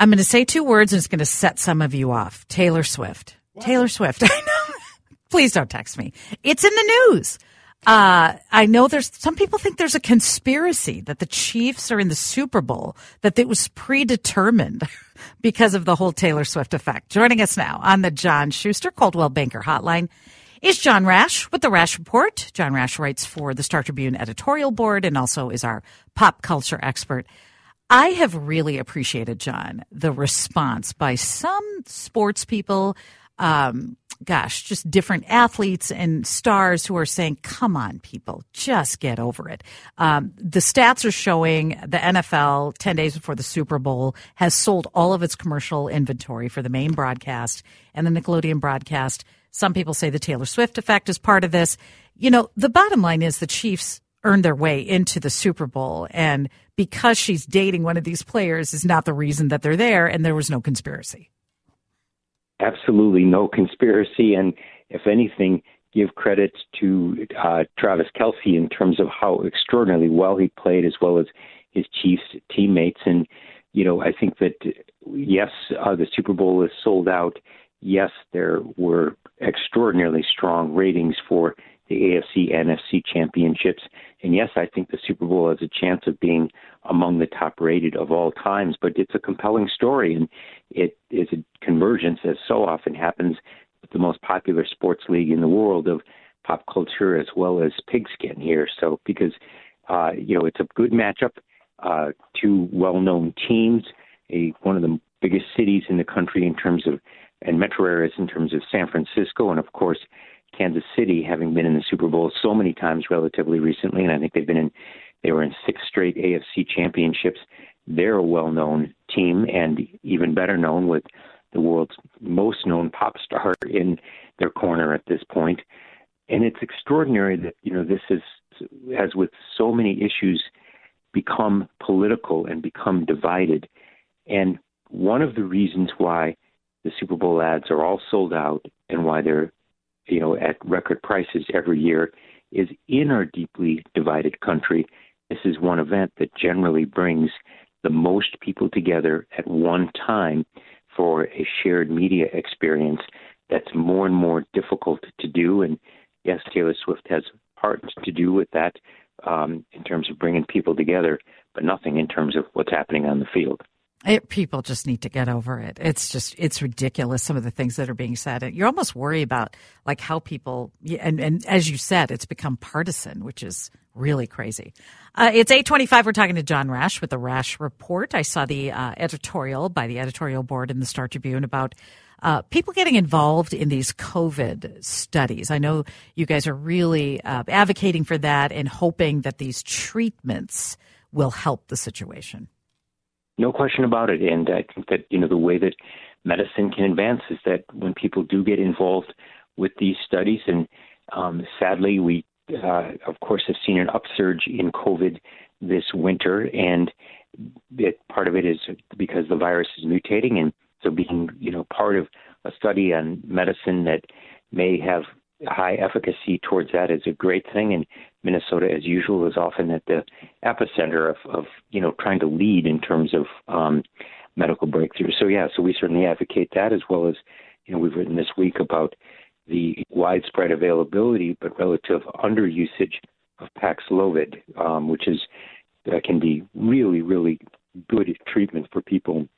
I'm going to say two words and it's going to set some of you off. Taylor Swift. Taylor Swift. I know. Please don't text me. It's in the news. Uh, I know there's some people think there's a conspiracy that the Chiefs are in the Super Bowl, that it was predetermined because of the whole Taylor Swift effect. Joining us now on the John Schuster Coldwell Banker Hotline is John Rash with the Rash Report. John Rash writes for the Star Tribune editorial board and also is our pop culture expert. I have really appreciated, John, the response by some sports people, um, gosh, just different athletes and stars who are saying, come on, people, just get over it. Um, the stats are showing the NFL 10 days before the Super Bowl has sold all of its commercial inventory for the main broadcast and the Nickelodeon broadcast. Some people say the Taylor Swift effect is part of this. You know, the bottom line is the Chiefs earned their way into the Super Bowl. And because she's dating one of these players is not the reason that they're there, and there was no conspiracy. Absolutely no conspiracy. And if anything, give credit to uh, Travis Kelce in terms of how extraordinarily well he played, as well as his Chiefs teammates. And, you know, I think that, yes, uh, the Super Bowl is sold out. Yes, there were extraordinarily strong ratings for the AFC NFC championships. And yes, I think the Super Bowl has a chance of being among the top rated of all times, but it's a compelling story and it is a convergence as so often happens with the most popular sports league in the world of pop culture as well as pigskin here. So because uh, you know, it's a good matchup, uh, two well known teams, a one of the biggest cities in the country in terms of and metro areas in terms of San Francisco and of course Kansas City, having been in the Super Bowl so many times relatively recently, and I think they've been in, they were in six straight AFC championships. They're a well-known team, and even better known with the world's most known pop star in their corner at this point. And it's extraordinary that you know this is, as with so many issues, become political and become divided. And one of the reasons why the Super Bowl ads are all sold out and why they're you know, at record prices every year is in our deeply divided country. This is one event that generally brings the most people together at one time for a shared media experience that's more and more difficult to do. And yes, Taylor Swift has part to do with that um, in terms of bringing people together, but nothing in terms of what's happening on the field. It, people just need to get over it. It's just it's ridiculous some of the things that are being said. You almost worry about like how people and and as you said, it's become partisan, which is really crazy. Uh, it's eight twenty five. We're talking to John Rash with the Rash Report. I saw the uh, editorial by the editorial board in the Star Tribune about uh, people getting involved in these COVID studies. I know you guys are really uh, advocating for that and hoping that these treatments will help the situation. No question about it. And I think that, you know, the way that medicine can advance is that when people do get involved with these studies, and um, sadly, we, uh, of course, have seen an upsurge in COVID this winter, and it, part of it is because the virus is mutating, and so being, you know, part of a study on medicine that may have high efficacy towards that is a great thing. And Minnesota, as usual, is often at the epicenter of, of you know trying to lead in terms of um, medical breakthroughs. So yeah, so we certainly advocate that as well as you know we've written this week about the widespread availability but relative underusage of Paxlovid, um, which is uh, can be really really good treatment for people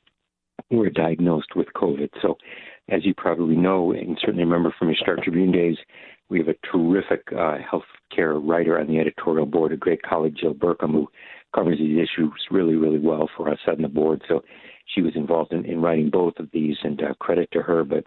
who are diagnosed with COVID. So, as you probably know, and certainly remember from your Star Tribune days, we have a terrific uh, healthcare writer on the editorial board, a great colleague, Jill Burcum, who covers these issues really, really well for us on the board. So she was involved in, in writing both of these, and uh, credit to her. But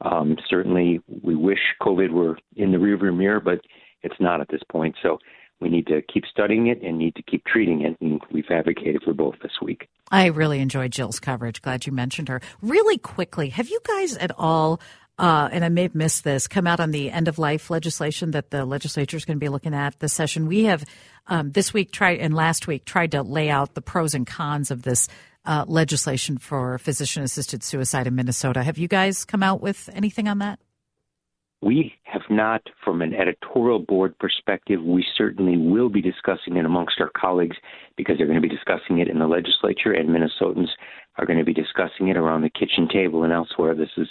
um, certainly, we wish COVID were in the rearview mirror, but it's not at this point. So we need to keep studying it and need to keep treating it, and we've advocated for both this week. I really enjoyed Jill's coverage. Glad you mentioned her. Really quickly, have you guys at all? Uh, and I may have missed this, come out on the end of life legislation that the legislature is going to be looking at this session. We have um, this week tried and last week tried to lay out the pros and cons of this uh, legislation for physician assisted suicide in Minnesota. Have you guys come out with anything on that? We have not, from an editorial board perspective, we certainly will be discussing it amongst our colleagues because they're going to be discussing it in the legislature, and Minnesotans are going to be discussing it around the kitchen table and elsewhere. This is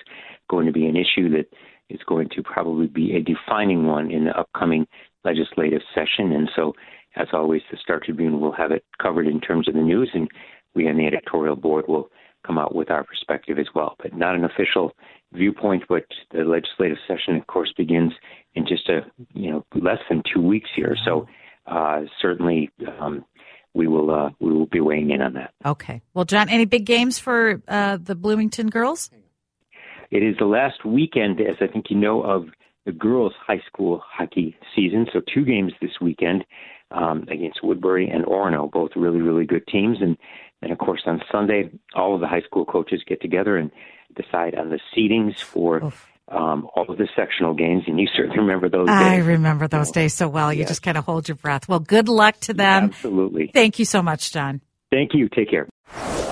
going to be an issue that is going to probably be a defining one in the upcoming legislative session. And so, as always, the Star Tribune will have it covered in terms of the news, and we on the editorial board will come out with our perspective as well. But not an official viewpoint, but the legislative session, of course, begins in just a you know less than two weeks here. So uh, certainly. Um, we will uh, we will be weighing in on that. Okay. Well, John, any big games for uh, the Bloomington girls? It is the last weekend, as I think you know, of the girls' high school hockey season. So two games this weekend um, against Woodbury and Orono, both really really good teams, and and of course on Sunday all of the high school coaches get together and decide on the seedings for. Um, all of the sectional games, and you certainly remember those days. I remember those days so well. You Yes. just kind of hold your breath. Well, good luck to them. Absolutely. Thank you so much, John. Thank you. Take care.